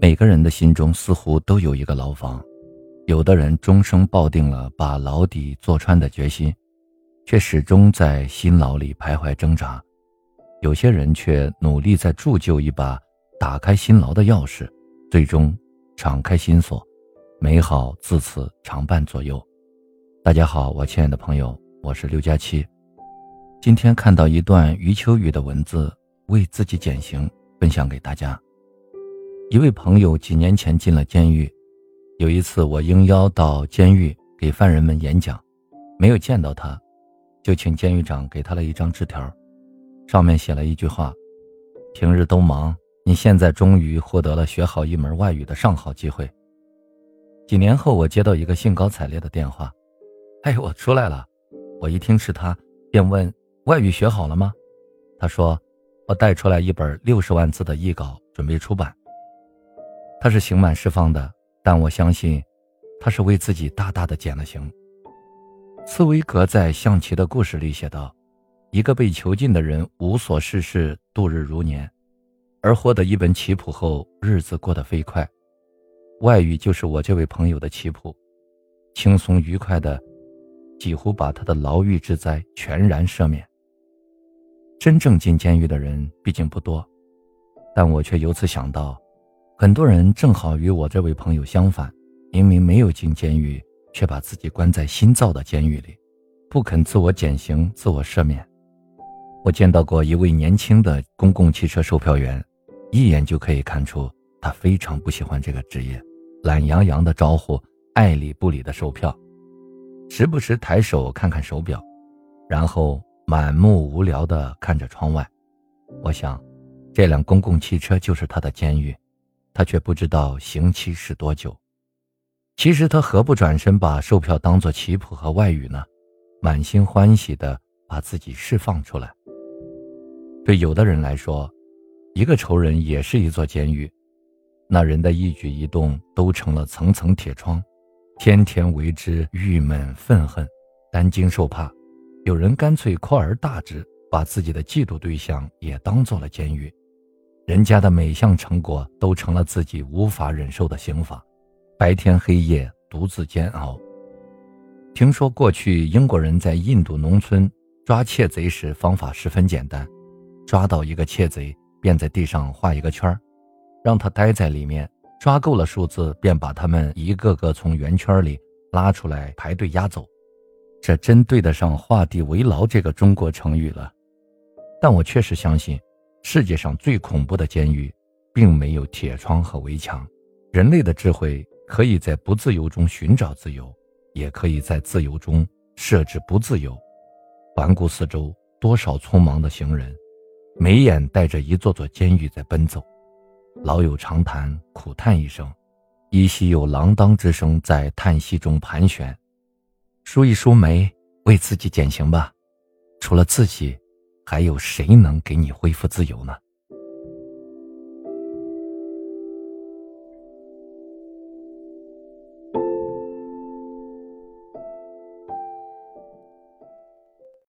每个人的心中似乎都有一个牢房，有的人终生抱定了把牢底坐穿的决心，却始终在辛牢里徘徊挣扎；有些人却努力在铸就一把打开心牢的钥匙，最终敞开心锁，美好自此常伴左右。大家好，我亲爱的朋友，我是刘佳期。今天看到一段余秋雨的文字，为自己减刑，分享给大家。一位朋友几年前进了监狱，有一次我应邀到监狱给犯人们演讲，没有见到他，就请监狱长给他了一张纸条，上面写了一句话：“平日都忙，你现在终于获得了学好一门外语的上好机会。”几年后，我接到一个兴高采烈的电话：“哎，我出来了！”我一听是他，便问：“外语学好了吗？”他说：“我带出来一本六十万字的译稿，准备出版。”他是刑满释放的，但我相信，他是为自己大大的减了刑。茨威格在《象棋的故事》里写道：“一个被囚禁的人无所事事，度日如年，而获得一本棋谱后，日子过得飞快。外语就是我这位朋友的棋谱，轻松愉快的，几乎把他的牢狱之灾全然赦免。真正进监狱的人毕竟不多，但我却由此想到。”很多人正好与我这位朋友相反，明明没有进监狱，却把自己关在新造的监狱里，不肯自我减刑、自我赦免。我见到过一位年轻的公共汽车售票员，一眼就可以看出他非常不喜欢这个职业，懒洋洋的招呼，爱理不理的售票，时不时抬手看看手表，然后满目无聊的看着窗外。我想，这辆公共汽车就是他的监狱。他却不知道刑期是多久。其实他何不转身把售票当作棋谱和外语呢？满心欢喜的把自己释放出来。对有的人来说，一个仇人也是一座监狱，那人的一举一动都成了层层铁窗，天天为之郁闷愤恨，担惊受怕。有人干脆扩而大之，把自己的嫉妒对象也当做了监狱。人家的每项成果都成了自己无法忍受的刑罚，白天黑夜独自煎熬。听说过去英国人在印度农村抓窃贼时方法十分简单，抓到一个窃贼，便在地上画一个圈让他待在里面，抓够了数字，便把他们一个个从圆圈里拉出来排队押走。这真对得上“画地为牢”这个中国成语了。但我确实相信。世界上最恐怖的监狱，并没有铁窗和围墙。人类的智慧可以在不自由中寻找自由，也可以在自由中设置不自由。环顾四周，多少匆忙的行人，眉眼带着一座座监狱在奔走。老友长谈，苦叹一声，依稀有锒铛之声在叹息中盘旋。梳一梳眉，为自己减刑吧。除了自己。还有谁能给你恢复自由呢？